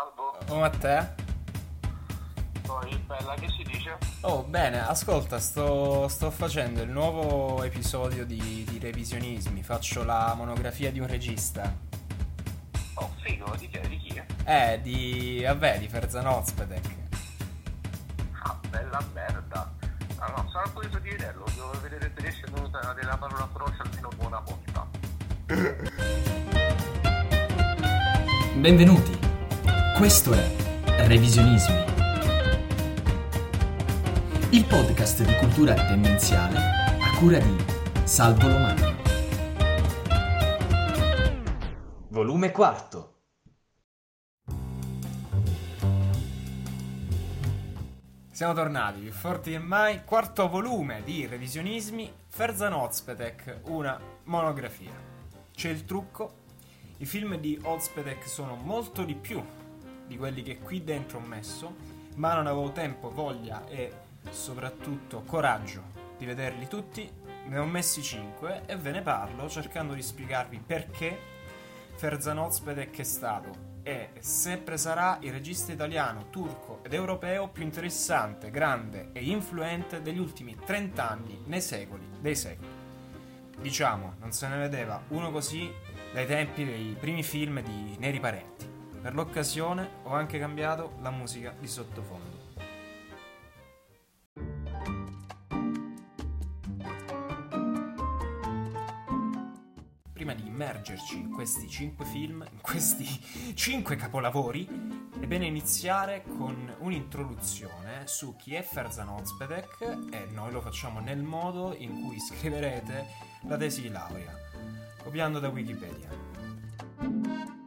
Salvo. Come a te? Poi, bella, che si dice? Oh, bene, ascolta, sto, sto facendo il nuovo episodio di, di Revisionismi. Faccio la monografia di un regista. Oh, figo, di che? Di chi è? Eh, di. vabbè, di Ferzan Ozpetek. Ah, bella merda. Ah, no, sarà curioso di vederlo. Devo vedere se riesce a usare della parola croce almeno buona volta. Benvenuti. Questo è Revisionismi. Il podcast di cultura tendenziale a cura di Salvo Romano. Volume quarto. Siamo tornati, più forti che mai. Quarto volume di Revisionismi. Ferzan Ozpetek, una monografia. C'è il trucco. I film di Ozpetek sono molto di più di quelli che qui dentro ho messo, ma non avevo tempo, voglia e soprattutto coraggio di vederli tutti. Ne ho messi 5 e ve ne parlo cercando di spiegarvi perché Ferzan Ozpetek è stato e sempre sarà il regista italiano, turco ed europeo più interessante, grande e influente degli ultimi 30 anni nei secoli dei secoli. Diciamo, non se ne vedeva uno così dai tempi dei primi film di Neri Parenti. Per l'occasione ho anche cambiato la musica di sottofondo. Prima di immergerci in questi cinque film, in questi cinque capolavori, è bene iniziare con un'introduzione su chi è Ferzan Ozpetek e noi lo facciamo nel modo in cui scriverete la tesi di laurea, copiando da Wikipedia.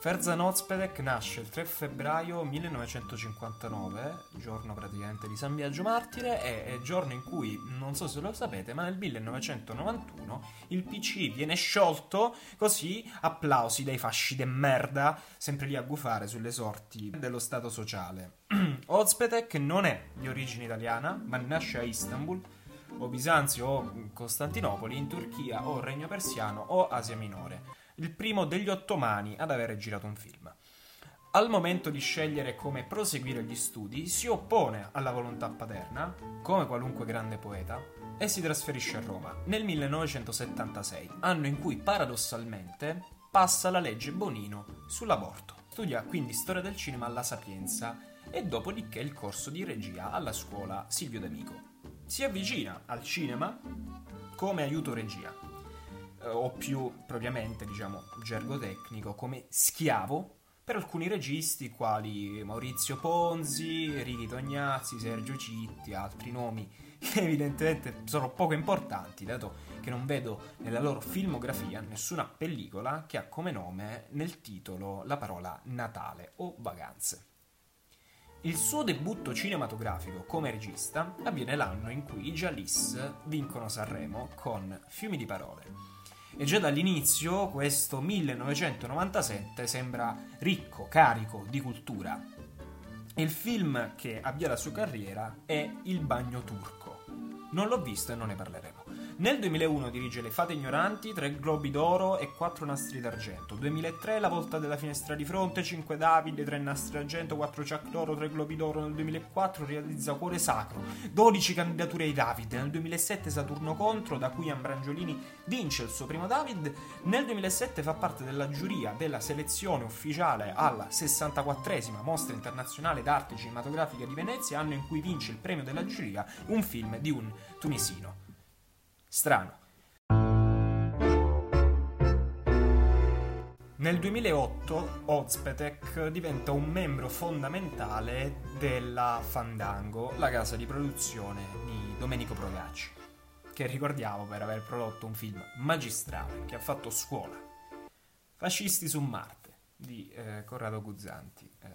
Ferzan Ozpetek nasce il 3 febbraio 1959, giorno praticamente di San Biagio Martire, e è giorno in cui, non so se lo sapete, ma nel 1991 il PC viene sciolto, così applausi dai fasci de merda, sempre lì a gufare sulle sorti dello Stato sociale. Ozpetek non è di origine italiana, ma nasce a Istanbul, o Bisanzio o Costantinopoli, in Turchia o Regno Persiano o Asia Minore il primo degli ottomani ad avere girato un film. Al momento di scegliere come proseguire gli studi, si oppone alla volontà paterna, come qualunque grande poeta, e si trasferisce a Roma nel 1976, anno in cui paradossalmente passa la legge Bonino sull'aborto. Studia quindi storia del cinema alla Sapienza e dopodiché il corso di regia alla scuola Silvio D'Amico. Si avvicina al cinema come aiuto regia, o più propriamente, diciamo, gergo tecnico, come schiavo per alcuni registi quali Maurizio Ponzi, Ricky Tognazzi, Sergio Citti, altri nomi che evidentemente sono poco importanti, dato che non vedo nella loro filmografia nessuna pellicola che ha come nome nel titolo la parola Natale o Vacanze. Il suo debutto cinematografico come regista avviene l'anno in cui i Jalis vincono Sanremo con Fiumi di parole e già dall'inizio questo 1997 sembra ricco, carico di cultura. Il film che avvia la sua carriera è Il bagno turco. Non l'ho visto e non ne parleremo. Nel 2001 dirige Le Fate Ignoranti, 3 Globi d'Oro e 4 Nastri d'Argento. 2003 La Volta della Finestra di Fronte, 5 Davide, 3 Nastri d'Argento, 4 Chuck d'Oro, 3 Globi d'Oro. Nel 2004 realizza Cuore Sacro, 12 candidature ai David. Nel 2007 Saturno Contro, da cui Ambrangiolini vince il suo primo David. Nel 2007 fa parte della giuria della selezione ufficiale alla 64esima Mostra Internazionale d'Arte Cinematografica di Venezia, anno in cui vince il premio della giuria un film di un tunisino. Strano. Nel 2008 Ozpetek diventa un membro fondamentale della Fandango, la casa di produzione di Domenico Progacci, che ricordiamo per aver prodotto un film magistrale che ha fatto scuola. Fascisti su Marte di eh, Corrado Guzzanti. Eh,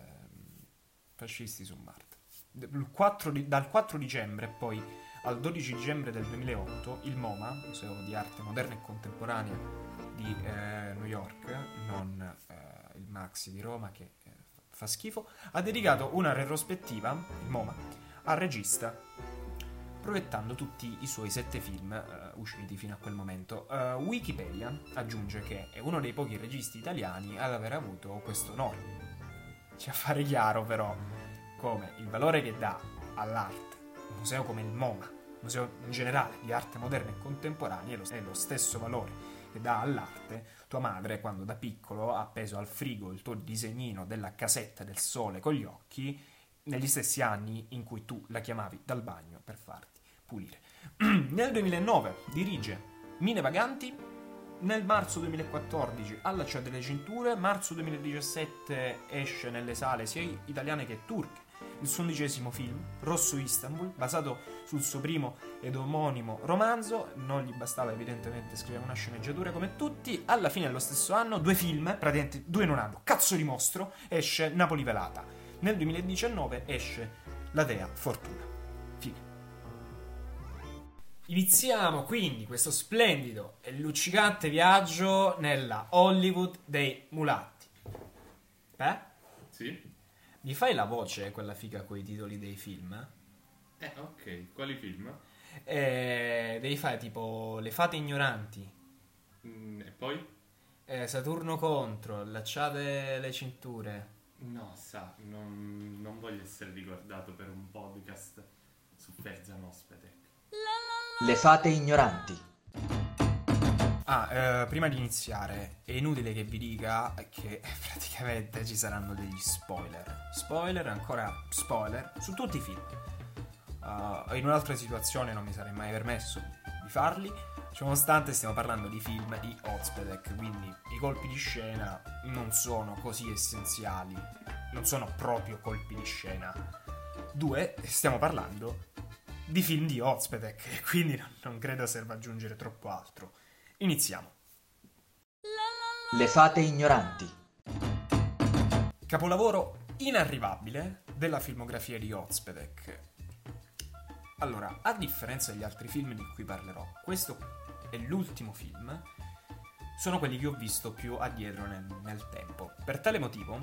fascisti su Marte. Di, dal 4 dicembre poi al 12 dicembre del 2008 il MoMA, Museo di Arte Moderna e Contemporanea di eh, New York, non eh, il Maxi di Roma che eh, fa schifo, ha dedicato una retrospettiva, il MoMA, al regista proiettando tutti i suoi sette film eh, usciti fino a quel momento. Eh, Wikipedia aggiunge che è uno dei pochi registi italiani ad aver avuto questo onore. C'è a fare chiaro però come il valore che dà all'arte un museo come il MoMA, museo in generale di arte moderna e contemporanea, è lo, stesso valore che dà all'arte tua madre quando da piccolo ha appeso al frigo il tuo disegnino della casetta del sole con gli occhi negli stessi anni in cui tu la chiamavi dal bagno per farti pulire. Nel 2009 dirige Mine Vaganti, nel marzo 2014 Allaccia delle cinture, marzo 2017 esce nelle sale sia italiane che turche il suo undicesimo film, Rosso Istanbul, basato sul suo primo ed omonimo romanzo. Non gli bastava evidentemente scrivere una sceneggiatura come tutti. Alla fine dello stesso anno, due film, praticamente due in un anno, cazzo di mostro, esce Napoli Velata. Nel 2019 esce La Dea Fortuna. Fine. Iniziamo quindi questo splendido e luccicante viaggio nella Hollywood dei mulatti. Eh? Sì? Mi fai la voce, quella figa con i titoli dei film? Eh, ok. Quali film? Eh, devi fare tipo Le fate ignoranti. Mm, e poi? Eh, Saturno contro, allacciate le cinture. No, sa, non, non voglio essere ricordato per un podcast su Ferzan Ospedec. Le fate ignoranti. Ah, eh, prima di iniziare, è inutile che vi dica che praticamente ci saranno degli spoiler. Spoiler, ancora spoiler, su tutti i film. Uh, in un'altra situazione non mi sarei mai permesso di farli, nonostante stiamo parlando di film di Ozpedek, quindi i colpi di scena non sono così essenziali, non sono proprio colpi di scena. Due, stiamo parlando di film di Ozpedek, quindi non, non credo serva aggiungere troppo altro. Iniziamo. Le fate ignoranti. Capolavoro inarrivabile della filmografia di Ozpedek. Allora, a differenza degli altri film di cui parlerò, questo è l'ultimo film. Sono quelli che ho visto più addietro nel, nel tempo. Per tale motivo,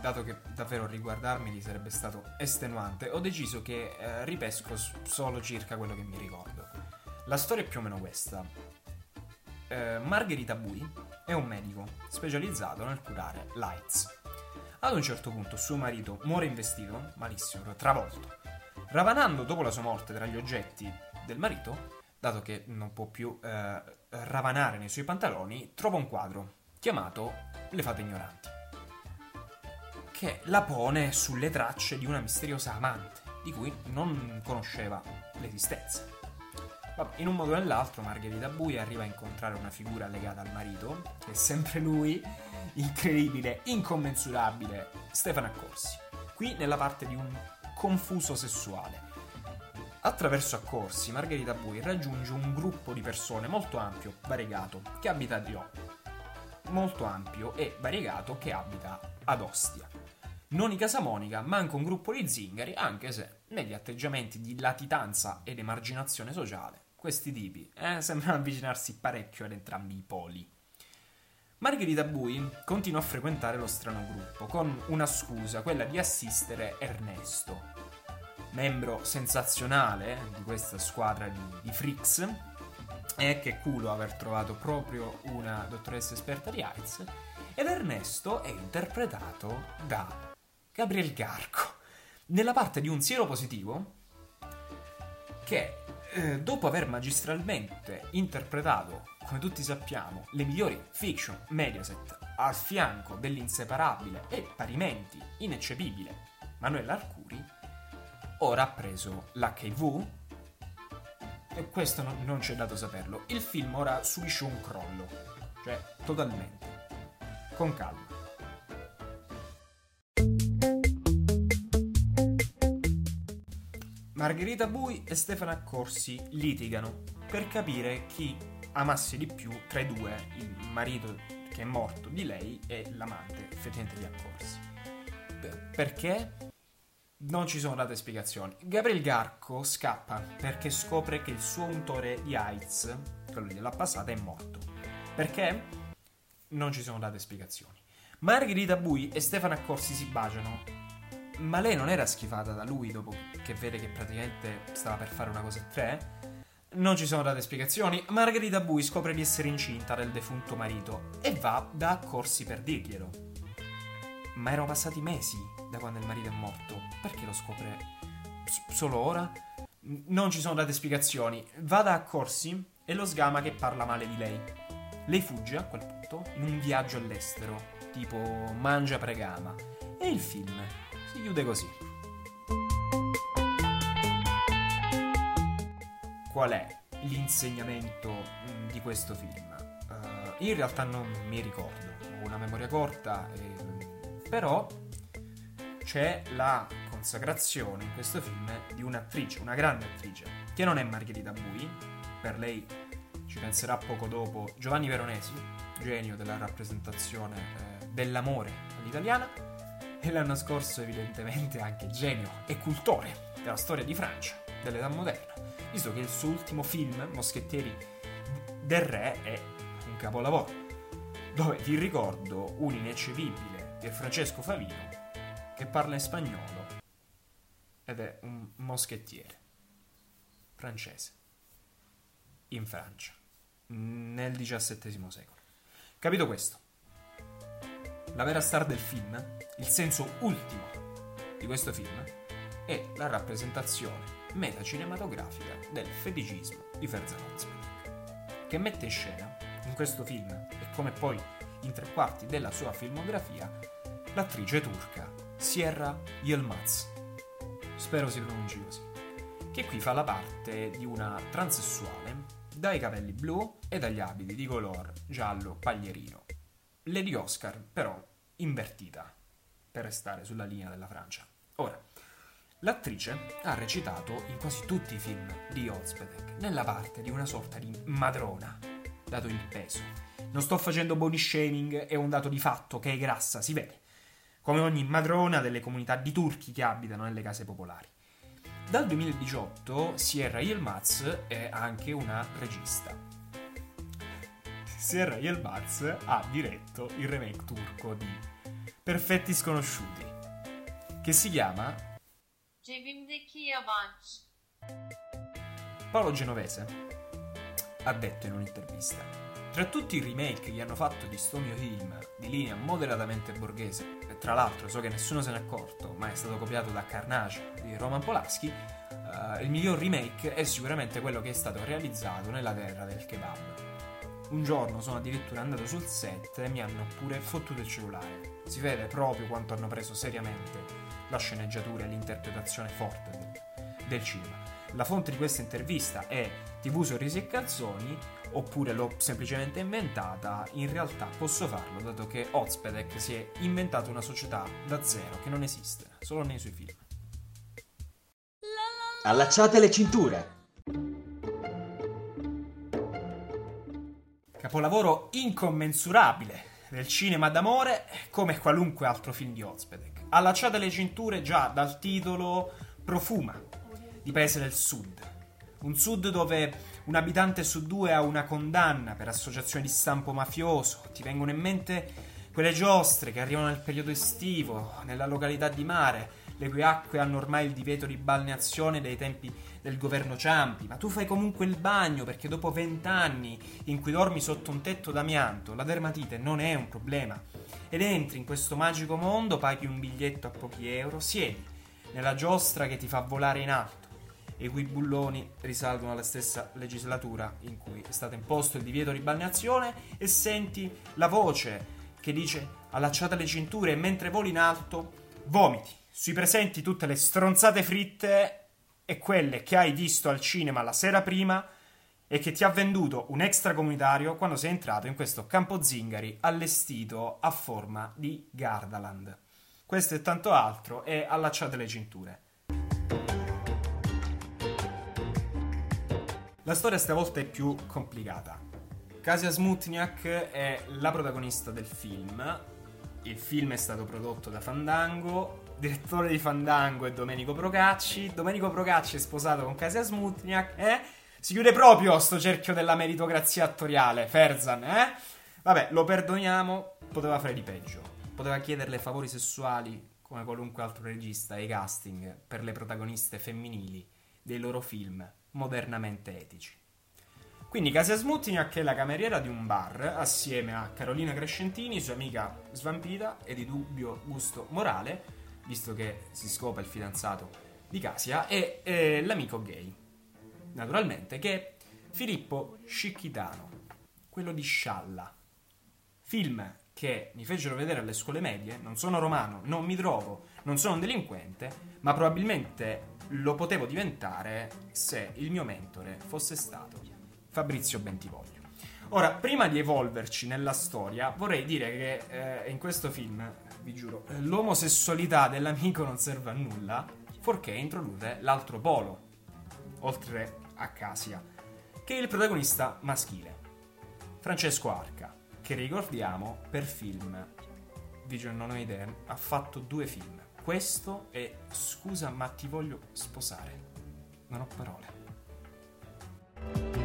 dato che davvero riguardarmeli sarebbe stato estenuante, ho deciso che eh, ripesco solo circa quello che mi ricordo. La storia è più o meno questa eh, Margherita Bui è un medico specializzato nel curare l'AIDS. Ad un certo punto suo marito muore investito, malissimo, travolto. Ravanando dopo la sua morte tra gli oggetti del marito, dato che non può più eh, ravanare nei suoi pantaloni, trova un quadro chiamato Le fate ignoranti, che la pone sulle tracce di una misteriosa amante, di cui non conosceva l'esistenza. In un modo o nell'altro Margherita Bui arriva a incontrare una figura legata al marito, che è sempre lui, incredibile, incommensurabile, Stefano Accorsi. Qui nella parte di un confuso sessuale. Attraverso Accorsi, Margherita Bui raggiunge un gruppo di persone molto ampio, variegato, che abita a Dio. Molto ampio e variegato che abita ad Ostia. Non i Casamonica, ma anche un gruppo di zingari, anche se negli atteggiamenti di latitanza ed emarginazione sociale questi tipi eh, sembrano avvicinarsi parecchio ad entrambi i poli. Margherita Bui continua a frequentare lo strano gruppo con una scusa, quella di assistere Ernesto, membro sensazionale di questa squadra di, di freaks, e che culo aver trovato proprio una dottoressa esperta di AIDS, ed Ernesto è interpretato da Gabriel Garco, nella parte di un siero positivo che eh, dopo aver magistralmente interpretato, come tutti sappiamo, le migliori fiction Mediaset al fianco dell'inseparabile e parimenti ineccepibile Manuela Arcuri, ora ha preso l'HIV e questo non, non c'è dato saperlo. Il film ora subisce un crollo, cioè totalmente, con calma. Margherita Bui e Stefano Accorsi litigano per capire chi amasse di più tra i due, il marito che è morto di lei e l'amante effettivamente di Accorsi. Perché? Non ci sono date spiegazioni. Gabriel Garco scappa perché scopre che il suo untore di AIDS, quello della passata, è morto. Perché? Non ci sono date spiegazioni. Margherita Bui e Stefano Accorsi si baciano Ma lei non era schifata da lui dopo che vede che praticamente stava per fare una cosa a tre? Non ci sono date spiegazioni. Margherita Bui scopre di essere incinta del defunto marito e va da accorsi per dirglielo. Ma erano passati mesi da quando il marito è morto. Perché lo scopre solo ora? Non ci sono date spiegazioni. Va da accorsi e lo sgama che parla male di lei. Lei fugge a quel punto in un viaggio all'estero, tipo mangia pregama. E il film si chiude così. Qual è l'insegnamento mh, di questo film? Uh, in realtà non mi ricordo, ho una memoria corta, e, però c'è la consacrazione in questo film di un'attrice, una grande attrice, che non è Margherita Bui, per lei ci penserà poco dopo Giovanni Veronesi, genio della rappresentazione eh, dell'amore all'italiana, e l'anno scorso evidentemente anche genio e cultore della storia di Francia, dell'età moderna, visto che il suo ultimo film, Moschettieri del Re, è un capolavoro, dove vi ricordo un ineccepibile Francesco Favino che parla in spagnolo ed è un moschettiere francese in Francia nel XVII secolo. Capito questo? La vera star del film, il senso ultimo di questo film, è la rappresentazione metacinematografica del feticismo di Ferzan Ozpetek, che mette in scena in questo film, e come poi in tre quarti della sua filmografia, l'attrice turca Sierra Yilmaz. Spero si pronunci così. Che qui fa la parte di una transessuale dai capelli blu e dagli abiti di color giallo paglierino. Lady Oscar, però, invertita, per restare sulla linea della Francia. Ora, l'attrice ha recitato in quasi tutti i film di Ozpetek nella parte di una sorta di madrona, dato il peso. Non sto facendo body shaming, è un dato di fatto che è grassa, si vede. Come ogni madrona delle comunità di turchi che abitano nelle case popolari. Dal 2018 Sierra Yilmaz è anche una regista. Sierra Yilmaz ha diretto il remake turco di Perfetti Sconosciuti, che si chiama Cebimdeki yabancı. Paolo Genovese ha detto in un'intervista: Tra tutti i remake che hanno fatto di sto mio film di linea moderatamente borghese, e tra l'altro so che nessuno se n'è accorto, ma è stato copiato da Carnage di Roman Polanski, eh, il miglior remake è sicuramente quello che è stato realizzato nella terra del kebab. Un giorno sono addirittura andato sul set e mi hanno pure fottuto il cellulare. Si vede proprio quanto hanno preso seriamente la sceneggiatura e l'interpretazione forte del, del cinema. La fonte di questa intervista è TV Sorrisi e Calzoni, oppure l'ho semplicemente inventata, in realtà posso farlo dato che Ozpedek si è inventato una società da zero che non esiste, solo nei suoi film. Allacciate le cinture! Capolavoro incommensurabile del cinema d'amore come qualunque altro film di Ozpedek. Allacciate le cinture già dal titolo profuma di Paese del Sud. Un sud dove un abitante su due ha una condanna per associazione di stampo mafioso. Ti vengono in mente quelle giostre che arrivano nel periodo estivo, nella località di mare, le cui acque hanno ormai il divieto di balneazione dai tempi del governo Ciampi, ma tu fai comunque il bagno perché dopo vent'anni in cui dormi sotto un tetto d'amianto, la dermatite non è un problema. Ed entri in questo magico mondo, paghi un biglietto a pochi euro, siedi nella giostra che ti fa volare in alto i cui bulloni risalgono alla stessa legislatura in cui è stato imposto il divieto di balneazione e senti la voce che dice allacciate le cinture e mentre voli in alto vomiti sui presenti tutte le stronzate fritte e quelle che hai visto al cinema la sera prima e che ti ha venduto un extracomunitario quando sei entrato in questo campo zingari allestito a forma di Gardaland. Questo e tanto altro e allacciate le cinture. La storia stavolta è più complicata. Kasia Smutniak è la protagonista del film. Il film è stato prodotto da Fandango. Direttore di Fandango è Domenico Procacci. Domenico Procacci è sposato con Kasia Smutniak. Eh? Si chiude proprio sto cerchio della meritocrazia attoriale. Ferzan, eh? Vabbè, lo perdoniamo. Poteva fare di peggio. Poteva chiederle favori sessuali come qualunque altro regista, ai casting per le protagoniste femminili dei loro film modernamente etici. Quindi Kasia Smutniak è la cameriera di un bar assieme a Carolina Crescentini, sua amica svampita e di dubbio gusto morale, visto che si scopre il fidanzato di Casia, e eh, l'amico gay, naturalmente, che è Filippo Scicchitano, quello di Scialla. Film che mi fecero vedere alle scuole medie, non sono romano, non mi drogo, non sono un delinquente, ma probabilmente lo potevo diventare se il mio mentore fosse stato Fabrizio Bentivoglio. Ora, prima di evolverci nella storia, vorrei dire che eh, in questo film, vi giuro, eh, l'omosessualità dell'amico non serve a nulla, fuorché introdurre l'altro polo, oltre a Casia, che è il protagonista maschile, Francesco Arca, che ricordiamo per film, vi giuro non ho idea, ha fatto due film. Questo è Scusa ma ti voglio sposare. Non ho parole.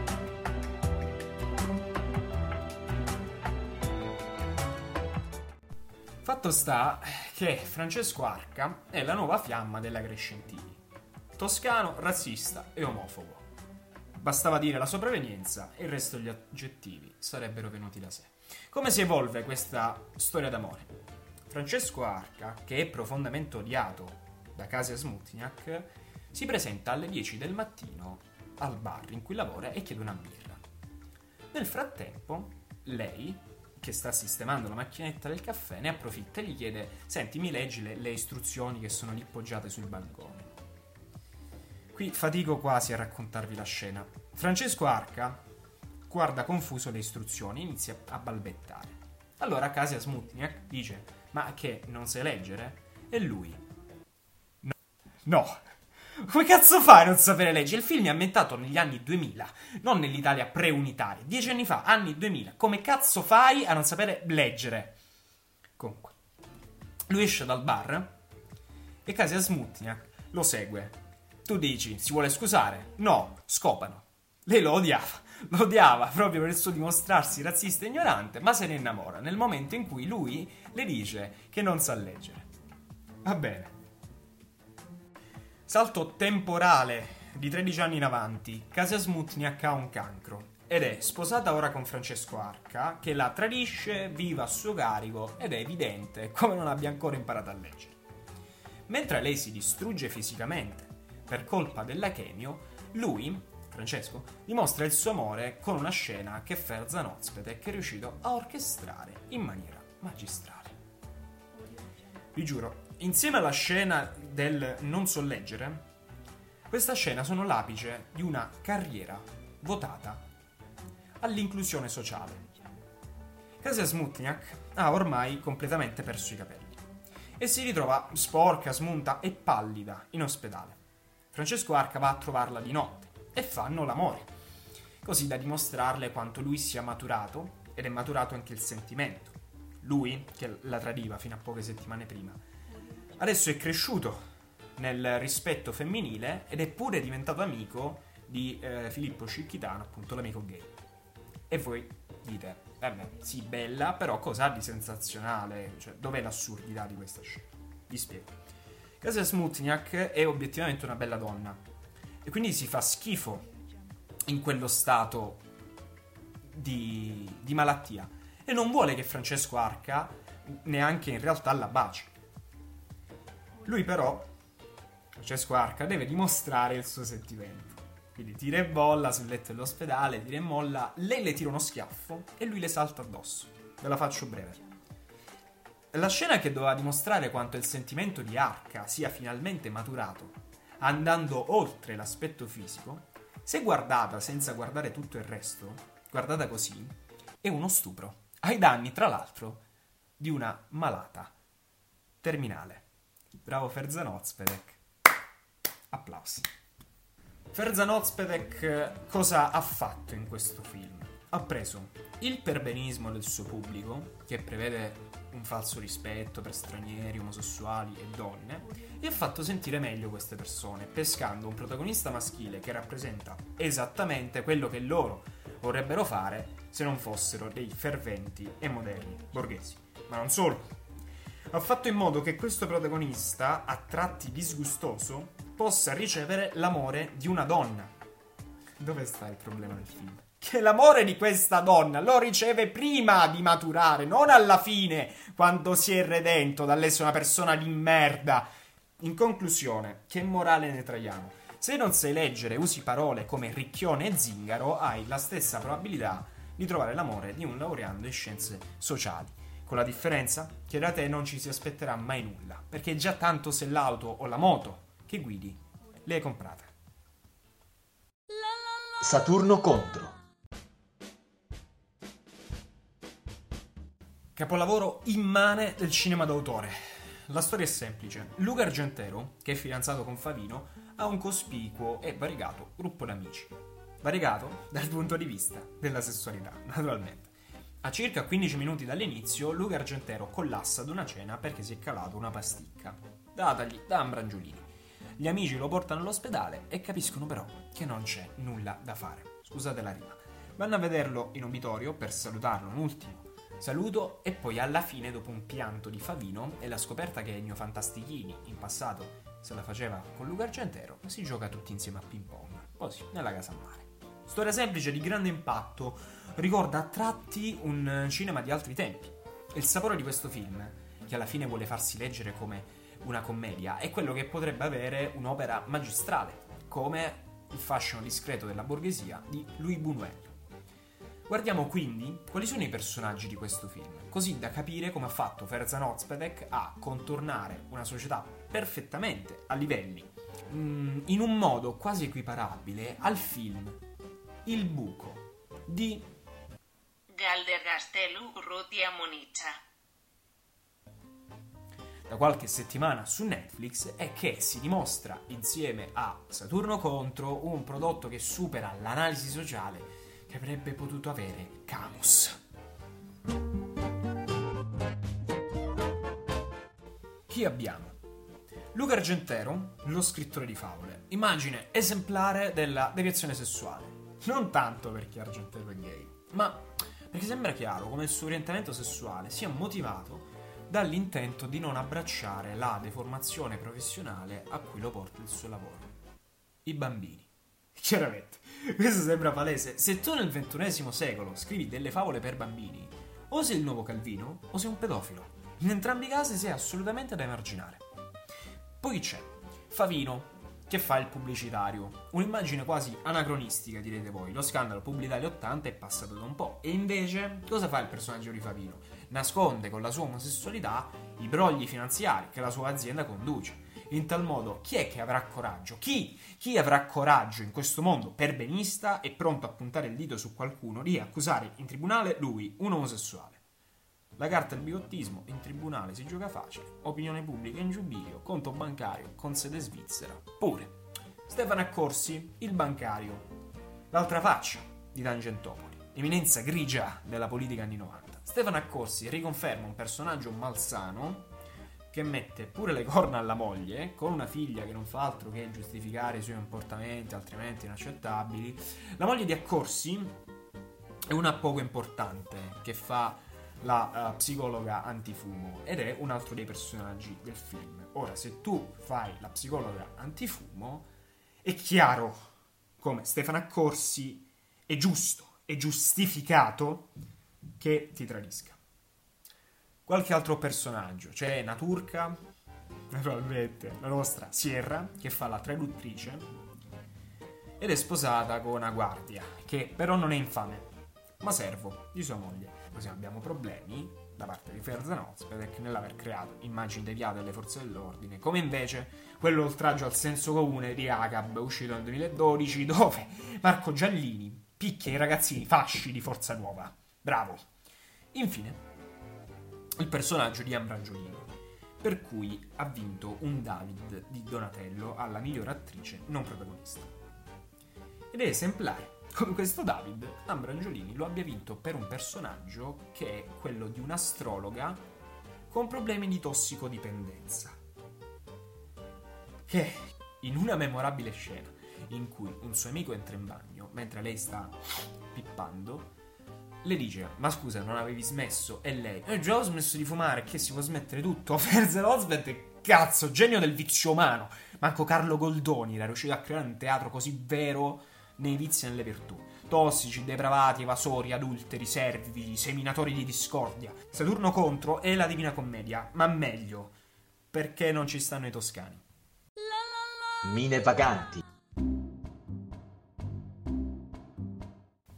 Fatto sta che Francesco Arca è la nuova fiamma della Crescentini. Toscano, razzista e omofobo. Bastava dire la sua provenienza e il resto degli aggettivi sarebbero venuti da sé. Come si evolve questa storia d'amore? Francesco Arca, che è profondamente odiato da Kasia Smutniak, si presenta alle 10 del mattino al bar in cui lavora e chiede una birra. Nel frattempo, lei, che sta sistemando la macchinetta del caffè, ne approfitta e gli chiede: Senti, mi leggi le, le istruzioni che sono lì poggiate sul bancone. Qui fatico quasi a raccontarvi la scena. Francesco Arca guarda confuso le istruzioni e inizia a balbettare. Allora Kasia Smutniak dice: Ma che non sai leggere? E lui. No. Come cazzo fai a non sapere leggere? Il film è ambientato negli anni 2000, non nell'Italia pre-unitaria. Dieci anni fa, anni 2000. Come cazzo fai a non sapere leggere? Comunque, lui esce dal bar e Kasia Smutniak lo segue. Tu dici, si vuole scusare? No, scopano. Lei lo odiava. Lo odiava proprio per il suo dimostrarsi razzista e ignorante, ma se ne innamora nel momento in cui lui le dice che non sa leggere. Va bene. Salto temporale di 13 anni in avanti. Kasia Smutniak ha un cancro ed è sposata ora con Francesco Arca che la tradisce, vive a suo carico ed è evidente come non abbia ancora imparato a leggere. Mentre lei si distrugge fisicamente per colpa della chemio, lui, Francesco, dimostra il suo amore con una scena che Ferzan Ozpetek è riuscito a orchestrare in maniera magistrale. Vi giuro, insieme alla scena del non so leggere, questa scena sono l'apice di una carriera votata all'inclusione sociale. Kasia Smutniak ha ormai completamente perso i capelli e si ritrova sporca, smunta e pallida in ospedale. Francesco Arca va a trovarla di notte e fanno l'amore, così da dimostrarle quanto lui sia maturato ed è maturato anche il sentimento. Lui, che la tradiva fino a poche settimane prima, adesso è cresciuto nel rispetto femminile ed è pure diventato amico di eh, Filippo Scicchitano, appunto l'amico gay. E voi dite, vabbè, sì, bella, però cosa ha di sensazionale? Cioè, dov'è l'assurdità di questa scena? Vi spiego. Kasia Smutniak è obiettivamente una bella donna e quindi si fa schifo in quello stato di, di malattia e non vuole che Francesco Arca neanche in realtà la baci. Lui però, Francesco Arca, deve dimostrare il suo sentimento. Quindi tira e bolla sul letto dell'ospedale, tira e molla, lei le tira uno schiaffo e lui le salta addosso. Ve la faccio breve. La scena che doveva dimostrare quanto il sentimento di Arca sia finalmente maturato, andando oltre l'aspetto fisico, se guardata senza guardare tutto il resto, guardata così, è uno stupro, ai danni, tra l'altro, di una malata terminale. Bravo Ferzan Ozpedek. Applausi. Ferzan Ozpedek cosa ha fatto in questo film? Ha preso il perbenismo del suo pubblico, che prevede un falso rispetto per stranieri, omosessuali e donne, e ha fatto sentire meglio queste persone, pescando un protagonista maschile che rappresenta esattamente quello che loro vorrebbero fare se non fossero dei ferventi e moderni borghesi. Ma non solo. Ha fatto in modo che questo protagonista, a tratti disgustoso, possa ricevere l'amore di una donna. Dove sta il problema del film? Che l'amore di questa donna lo riceve prima di maturare, non alla fine, quando si è redento dall'essere una persona di merda. In conclusione, che morale ne traiamo? Se non sai leggere e usi parole come ricchione e zingaro, hai la stessa probabilità di trovare l'amore di un laureando in scienze sociali. Con la differenza che da te non ci si aspetterà mai nulla, perché già tanto se l'auto o la moto che guidi le hai comprate. Saturno contro. Capolavoro immane del cinema d'autore. La storia è semplice. Luca Argentero, che è fidanzato con Favino, ha un cospicuo e variegato gruppo d'amici. Variegato dal punto di vista della sessualità, naturalmente. A circa 15 minuti dall'inizio, Luca Argentero collassa ad una cena perché si è calato una pasticca, datagli da Ambrangiolini. Gli amici lo portano all'ospedale e capiscono però che non c'è nulla da fare. Scusate la rima. Vanno a vederlo in obitorio per salutarlo un ultimo saluto e poi alla fine, dopo un pianto di Favino e la scoperta che Ennio Fantastichini in passato se la faceva con Luca Argentero, si gioca tutti insieme a ping pong, così, nella casa a mare. Storia semplice di grande impatto, ricorda a tratti un cinema di altri tempi. E il sapore di questo film, che alla fine vuole farsi leggere come una commedia, è quello che potrebbe avere un'opera magistrale, come Il fascino discreto della borghesia di Louis Buñuel. Guardiamo quindi quali sono i personaggi di questo film, così da capire come ha fatto Ferzan Ozpedek a contornare una società perfettamente a livelli, mm, in un modo quasi equiparabile al film Il buco di Galdergastelu Rutia Monica. da qualche settimana su Netflix e che si dimostra insieme a Saturno Contro un prodotto che supera l'analisi sociale che avrebbe potuto avere Camus. Chi abbiamo? Luca Argentero, lo scrittore di favole, immagine esemplare della deviazione sessuale. Non tanto perché Argentero è gay, ma perché sembra chiaro come il suo orientamento sessuale sia motivato dall'intento di non abbracciare la deformazione professionale a cui lo porta il suo lavoro. I bambini. Chiaramente, questo sembra palese. Se tu nel ventunesimo secolo scrivi delle favole per bambini, o sei il nuovo Calvino o sei un pedofilo. In entrambi i casi sei assolutamente da emarginare. Poi c'è Favino, che fa il pubblicitario. Un'immagine quasi anacronistica, direte voi. Lo scandalo pubblicità 80 è passato da un po'. E invece, cosa fa il personaggio di Favino? Nasconde con la sua omosessualità i brogli finanziari che la sua azienda conduce. In tal modo, chi è che avrà coraggio? Chi? Chi avrà coraggio in questo mondo perbenista e pronto a puntare il dito su qualcuno di accusare in tribunale lui, un omosessuale? La carta del bigottismo in tribunale si gioca facile, opinione pubblica in giubilio, conto bancario con sede svizzera. Pure. Stefano Accorsi, il bancario. L'altra faccia di Tangentopoli, eminenza grigia della politica anni 90. Stefano Accorsi riconferma un personaggio malsano che mette pure le corna alla moglie, con una figlia che non fa altro che giustificare i suoi comportamenti altrimenti inaccettabili. La moglie di Accorsi è una poco importante che fa la uh, psicologa antifumo ed è un altro dei personaggi del film. Ora, se tu fai la psicologa antifumo, è chiaro come Stefano Accorsi è giusto, è giustificato che ti tradisca. Qualche altro personaggio, c'è Naturca, naturalmente la nostra Sierra, che fa la traduttrice, ed è sposata con una guardia, che però non è infame, ma servo di sua moglie. Così abbiamo problemi da parte di Ferzan Ozpedek nell'aver creato immagini deviate alle forze dell'ordine, come invece quello oltraggio al senso comune di Agab, uscito nel 2012, dove Marco Giallini picchia i ragazzini fasci di Forza Nuova. Bravo. Infine, il personaggio di Ambrangiolini, per cui ha vinto un David di Donatello alla miglior attrice non protagonista. Ed è esemplare come questo David Ambrangiolini lo abbia vinto per un personaggio che è quello di un'astrologa con problemi di tossicodipendenza. Che in una memorabile scena in cui un suo amico entra in bagno mentre lei sta pippando, le dice: Ma scusa, non avevi smesso? E lei: Eh, già ho smesso di fumare, che si può smettere tutto. Ferzen Oswald, cazzo, genio del vizio umano. Manco Carlo Goldoni era riuscito a creare un teatro così vero nei vizi e nelle virtù. Tossici, depravati, evasori, adulteri, servi, seminatori di discordia. Saturno contro e la Divina Commedia, ma meglio, perché non ci stanno i toscani. Mine vaganti.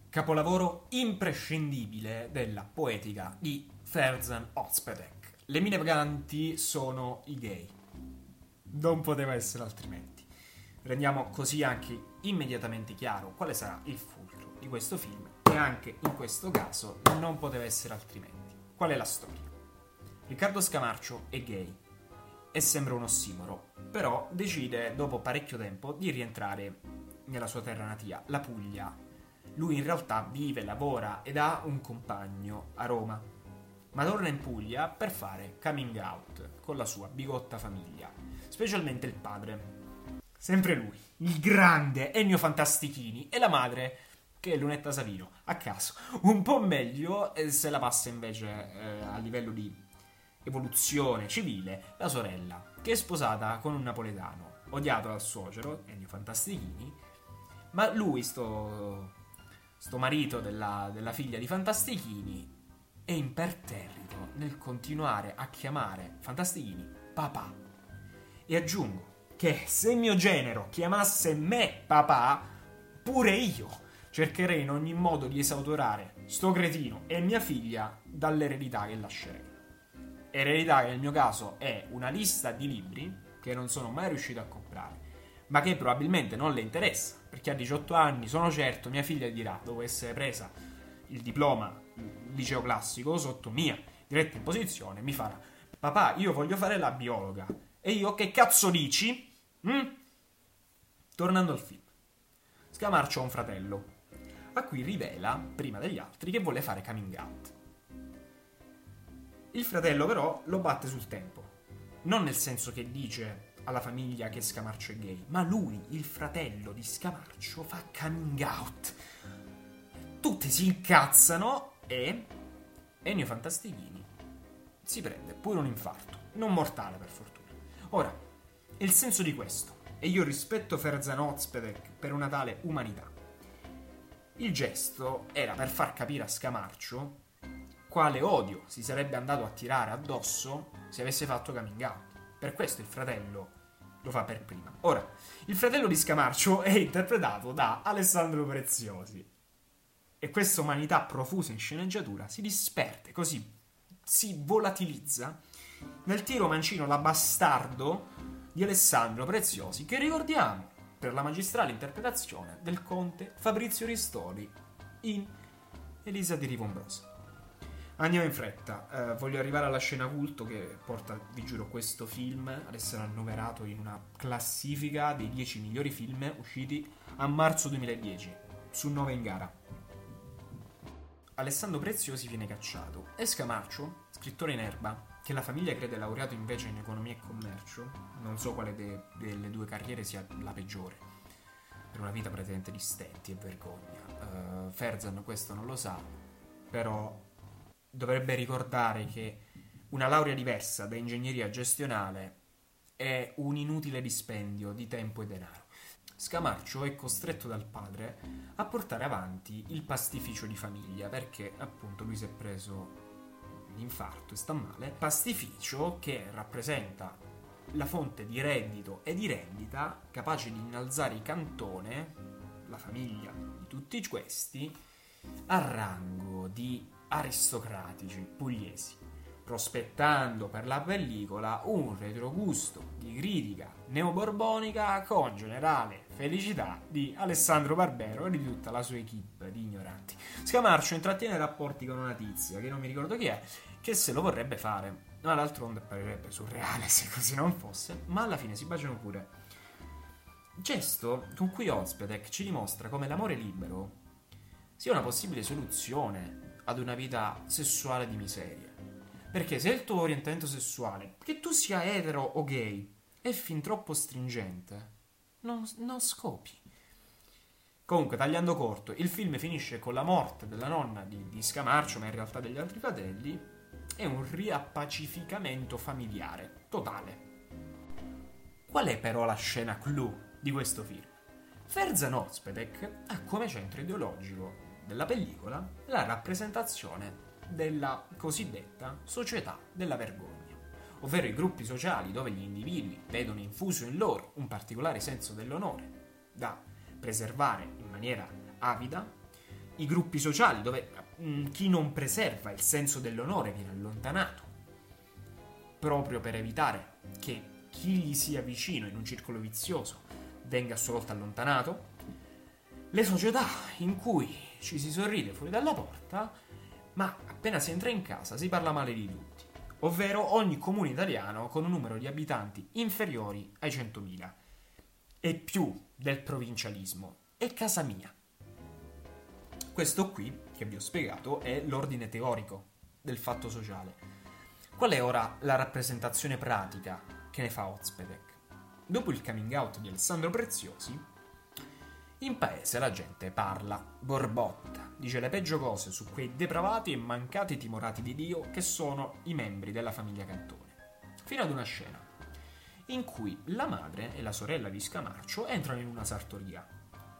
Capolavoro imprescindibile della poetica di Ferzan Ozpedek. Le mine vaganti sono i gay. Non poteva essere altrimenti. Rendiamo così anche immediatamente chiaro quale sarà il fulcro di questo film e anche in questo caso non poteva essere altrimenti. Qual è la storia? Riccardo Scamarcio è gay e sembra un ossimoro, però decide dopo parecchio tempo di rientrare nella sua terra natia, la Puglia. Lui in realtà vive, lavora ed ha un compagno a Roma, ma torna in Puglia per fare coming out con la sua bigotta famiglia, specialmente il padre. Sempre lui, il grande Ennio Fantastichini e la madre che è Lunetta Savino, a caso. Un po' meglio eh, se la passa invece eh, a livello di evoluzione civile la sorella, che è sposata con un napoletano, odiato dal suocero, Ennio Fantastichini, ma lui, sto, sto marito della, della figlia di Fantastichini, è imperterrito nel continuare a chiamare Fantastichini papà. E aggiungo che se mio genero chiamasse me papà, pure io cercherei in ogni modo di esautorare sto cretino e mia figlia dall'eredità che lascerei. Eredità che nel mio caso è una lista di libri che non sono mai riuscito a comprare, ma che probabilmente non le interessa, perché a 18 anni sono certo mia figlia dirà, dopo essere presa il diploma il liceo classico sotto mia diretta imposizione, mi farà papà, io voglio fare la biologa. E io che cazzo dici? Mm? Tornando al film. Scamarcio ha un fratello, a cui rivela, prima degli altri, che vuole fare coming out. Il fratello però lo batte sul tempo. Non nel senso che dice alla famiglia che Scamarcio è gay, ma lui, il fratello di Scamarcio, fa coming out. Tutti si incazzano e Ennio Fantastichini si prende pure un infarto, non mortale per fortuna. Ora, il senso di questo, e io rispetto Ferzan Ozpedek per una tale umanità. Il gesto era per far capire a Scamarcio quale odio si sarebbe andato a tirare addosso se avesse fatto coming out. Per questo il fratello lo fa per prima. Ora, il fratello di Scamarcio è interpretato da Alessandro Preziosi. E questa umanità profusa in sceneggiatura si disperde, così si volatilizza nel tiro mancino la bastardo di Alessandro Preziosi, che ricordiamo per la magistrale interpretazione del conte Fabrizio Ristori in Elisa di Rivombrosa. Andiamo in fretta, eh, voglio arrivare alla scena culto che porta, vi giuro, questo film ad essere annoverato in una classifica dei 10 migliori film usciti a marzo 2010, su 9 in gara. Alessandro Preziosi viene cacciato e Scamarcio, scrittore in erba, che la famiglia crede laureato invece in economia e commercio, non so quale de- delle due carriere sia la peggiore, per una vita praticamente di stenti e vergogna. Uh, Ferzan questo non lo sa, però dovrebbe ricordare che una laurea diversa da ingegneria gestionale è un inutile dispendio di tempo e denaro. Scamarcio è costretto dal padre a portare avanti il pastificio di famiglia perché appunto lui si è preso l'infarto e sta male. Pastificio che rappresenta la fonte di reddito e di rendita capace di innalzare il cantone, la famiglia di tutti questi, a rango di aristocratici pugliesi prospettando per la pellicola un retrogusto di critica neoborbonica con generale felicità di Alessandro Barbero e di tutta la sua equipe di ignoranti. Scamarcio intrattiene rapporti con una tizia, che non mi ricordo chi è, che se lo vorrebbe fare, ma d'altronde apparirebbe surreale se così non fosse, ma alla fine si baciano pure. Gesto con cui Ozpedek ci dimostra come l'amore libero sia una possibile soluzione ad una vita sessuale di miseria. Perché se il tuo orientamento sessuale, che tu sia etero o gay, è fin troppo stringente, non, non scopi. Comunque, tagliando corto, il film finisce con la morte della nonna di, di Scamarcio, ma in realtà degli altri fratelli, e un riappacificamento familiare totale. Qual è però la scena clou di questo film? Ferzan Ozpedek ha come centro ideologico della pellicola la rappresentazione della cosiddetta società della vergogna, ovvero i gruppi sociali dove gli individui vedono infuso in loro un particolare senso dell'onore da preservare in maniera avida, i gruppi sociali dove mh, chi non preserva il senso dell'onore viene allontanato, proprio per evitare che chi gli sia vicino in un circolo vizioso venga a sua volta allontanato, le società in cui ci si sorride fuori dalla porta, ma appena si entra in casa si parla male di tutti, ovvero ogni comune italiano con un numero di abitanti inferiori ai 100.000 e più del provincialismo. È casa mia. Questo qui, che vi ho spiegato, è l'ordine teorico del fatto sociale. Qual è ora la rappresentazione pratica che ne fa Ozpedek? Dopo il coming out di Alessandro Preziosi, in paese la gente parla, borbotta, dice le peggio cose su quei depravati e mancati timorati di Dio che sono i membri della famiglia Cantone. Fino ad una scena in cui la madre e la sorella di Scamarcio entrano in una sartoria,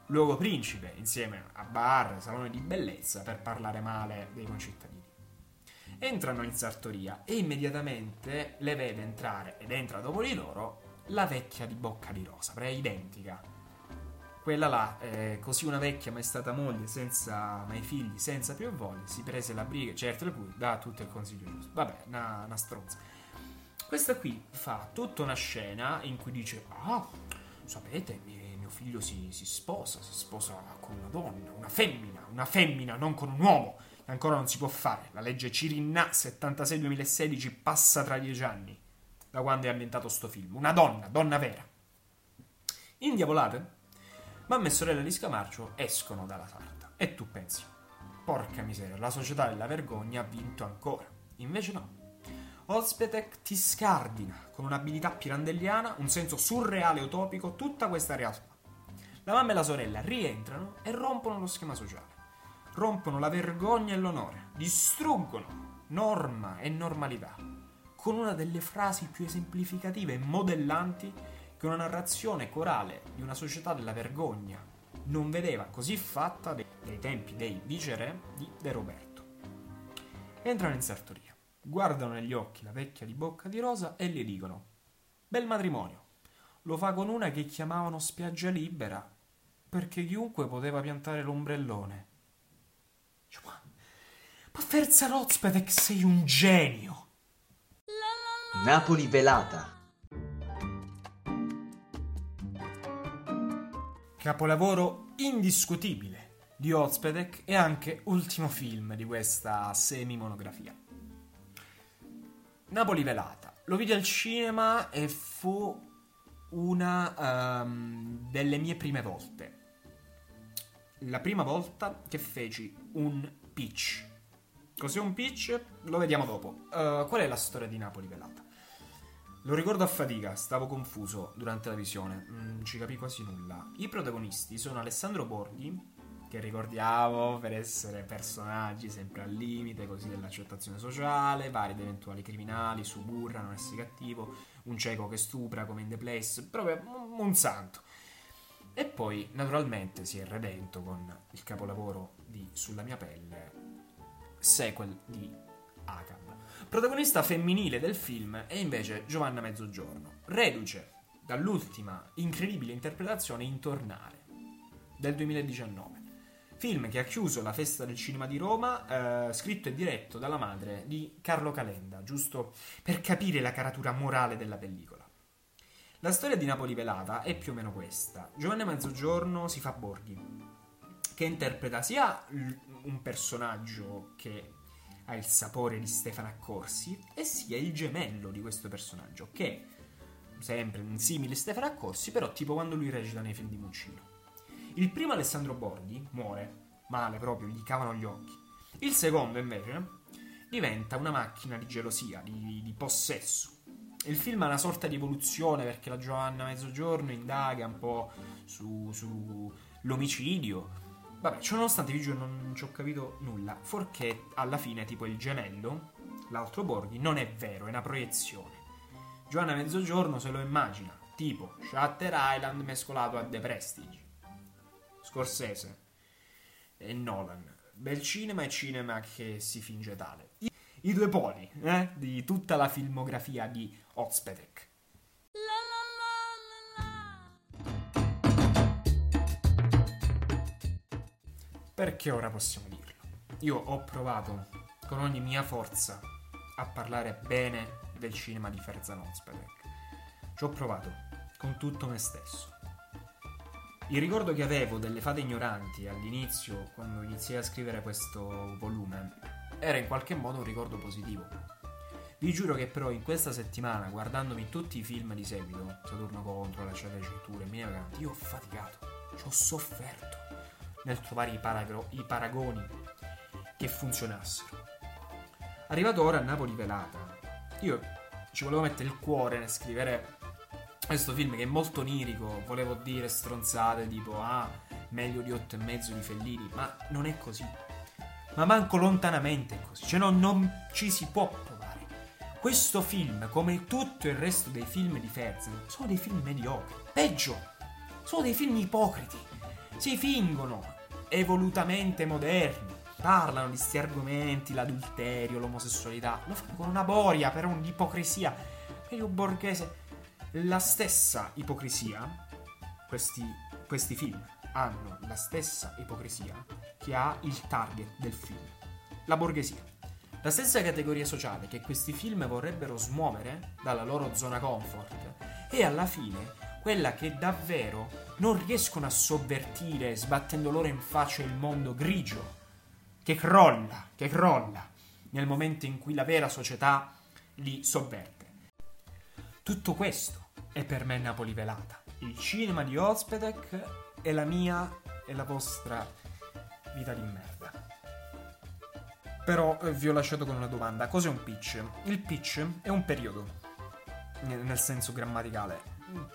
luogo principe insieme a bar, salone di bellezza per parlare male dei concittadini. Entrano in sartoria e immediatamente le vede entrare ed entra dopo di loro la vecchia di bocca di rosa, è identica quella là, eh, così una vecchia ma è stata moglie senza mai figli, senza più voglia, si prese la briga, certo il cui dà tutto il consiglio giusto. Vabbè, una, una stronza. Questa qui fa tutta una scena in cui dice, ah, sapete, mio, mio figlio si, si, sposa, si sposa con una donna, una femmina, una femmina, non con un uomo. Ancora non si può fare. La legge Cirinna 76-2016 passa tra dieci anni da quando è ambientato sto film. Una donna, donna vera. Indiavolate? Mamma e sorella di Scamarcio escono dalla sarta. E tu pensi, porca miseria, la società della vergogna ha vinto ancora. Invece no. Ozpetek ti scardina con un'abilità pirandelliana, un senso surreale utopico, tutta questa realtà. La mamma e la sorella rientrano e rompono lo schema sociale. Rompono la vergogna e l'onore. Distruggono norma e normalità. Con una delle frasi più esemplificative e modellanti che una narrazione corale di una società della vergogna non vedeva così fatta dei, dei tempi dei viceré di De Roberto. Entrano in sartoria, guardano negli occhi la vecchia di bocca di rosa e gli dicono: Bel matrimonio. Lo fa con una che chiamavano spiaggia libera, perché chiunque poteva piantare l'ombrellone. Ma, ma Ferza Rozpedek sei un genio! Napoli velata. capolavoro indiscutibile di Ozpedek e anche ultimo film di questa semi-monografia. Napoli velata. Lo vidi al cinema e fu una um, delle mie prime volte. La prima volta che feci un pitch. Cos'è un pitch? Lo vediamo dopo. Uh, qual è la storia di Napoli velata? Lo ricordo a fatica, stavo confuso durante la visione, non ci capì quasi nulla. I protagonisti sono Alessandro Borghi, che ricordiamo per essere personaggi sempre al limite così dell'accettazione sociale, vari ed eventuali criminali, suburra, non essere cattivo, un cieco che stupra come in The Place, proprio un santo. E poi naturalmente si è redento con il capolavoro di Sulla mia pelle, sequel di Aga. Protagonista femminile del film è invece Giovanna Mezzogiorno, reduce dall'ultima incredibile interpretazione in Tornare del 2019. Film che ha chiuso la festa del cinema di Roma, eh, scritto e diretto dalla madre di Carlo Calenda, giusto per capire la caratura morale della pellicola. La storia di Napoli velata è più o meno questa. Giovanna Mezzogiorno si fa Borghi, che interpreta sia un personaggio che ha il sapore di Stefano Accorsi e sia il gemello di questo personaggio, che è sempre un simile Stefano Accorsi, però tipo quando lui recita nei film di Muccino. Il primo Alessandro Borghi muore, male proprio, gli cavano gli occhi. Il secondo invece diventa una macchina di gelosia, di, di possesso. Il film ha una sorta di evoluzione perché la Giovanna Mezzogiorno indaga un po' su, su. Vabbè, ciononostante vi giuro non ci ho capito nulla, forché alla fine tipo il gemello, l'altro Borghi, non è vero, è una proiezione. Giovanna Mezzogiorno se lo immagina, tipo Shutter Island mescolato a The Prestige. Scorsese e Nolan. Bel cinema e cinema che si finge tale. I, i due poli eh, di tutta la filmografia di Ozpetek. Perché ora possiamo dirlo? Io ho provato con ogni mia forza a parlare bene del cinema di Ferzan Ozpetek. Ci ho provato con tutto me stesso. Il ricordo che avevo delle fate ignoranti all'inizio, quando iniziai a scrivere questo volume, era in qualche modo un ricordo positivo. Vi giuro che però in questa settimana, guardandomi tutti i film di seguito, Saturno contro, La Cella Cinture, Mia Vacanti, io ho faticato, ci ho sofferto nel trovare i, paragro- i paragoni che funzionassero. Arrivato ora a Napoli velata, io ci volevo mettere il cuore nel scrivere questo film che è molto onirico, volevo dire stronzate tipo ah, meglio di otto e mezzo di Fellini, ma non è così. Ma manco lontanamente è così, cioè no, non ci si può provare. Questo film, come tutto il resto dei film di Ferzen, sono dei film mediocri. Peggio, sono dei film ipocriti. Si fingono evolutamente moderni. Parlano di questi argomenti, l'adulterio, l'omosessualità. Lo fanno con una boria, però un'ipocrisia. Medio borghese. La stessa ipocrisia, questi, questi film hanno la stessa ipocrisia che ha il target del film, la borghesia. La stessa categoria sociale che questi film vorrebbero smuovere dalla loro zona comfort e alla fine quella che davvero non riescono a sovvertire sbattendo loro in faccia il mondo grigio che crolla, che crolla nel momento in cui la vera società li sovverte. Tutto questo è per me Napoli velata. Il cinema di Ozpedek è la mia e la vostra vita di merda. Però eh, vi ho lasciato con una domanda. Cos'è un pitch? Il pitch è un periodo, nel senso grammaticale,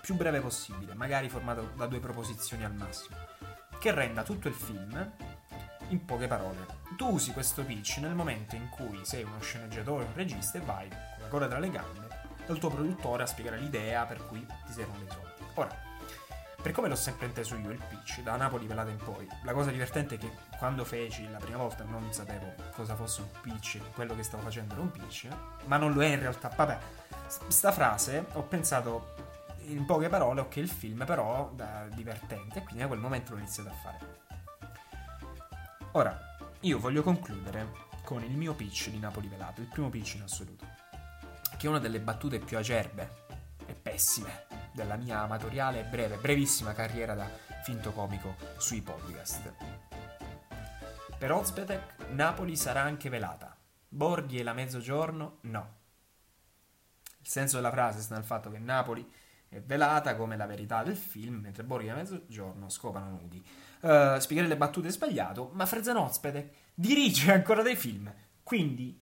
più breve possibile, magari formato da due proposizioni al massimo, che renda tutto il film in poche parole. Tu usi questo pitch nel momento in cui sei uno sceneggiatore un regista e vai, con la coda tra le gambe, dal tuo produttore a spiegare l'idea per cui ti servono dei soldi. Ora, per come l'ho sempre inteso io il pitch, da Napoli velata in poi, la cosa divertente è che quando feci la prima volta non sapevo cosa fosse un pitch, quello che stavo facendo era un pitch, ma non lo è in realtà. Vabbè, sta frase ho pensato in poche parole, ok, il film però da divertente, quindi da quel momento l'ho iniziato a fare. Ora, io voglio concludere con il mio pitch di Napoli velato, il primo pitch in assoluto, che è una delle battute più acerbe e pessime della mia amatoriale e breve, brevissima carriera da finto comico sui podcast. Per Ozpetek, Napoli sarà anche velata. Borghi e la mezzogiorno, no. Il senso della frase sta nel fatto che Napoli è velata come la verità del film, mentre Borghi e la mezzogiorno scopano nudi. Uh, spiegare le battute è sbagliato, ma Frezen Ozpetek dirige ancora dei film, quindi...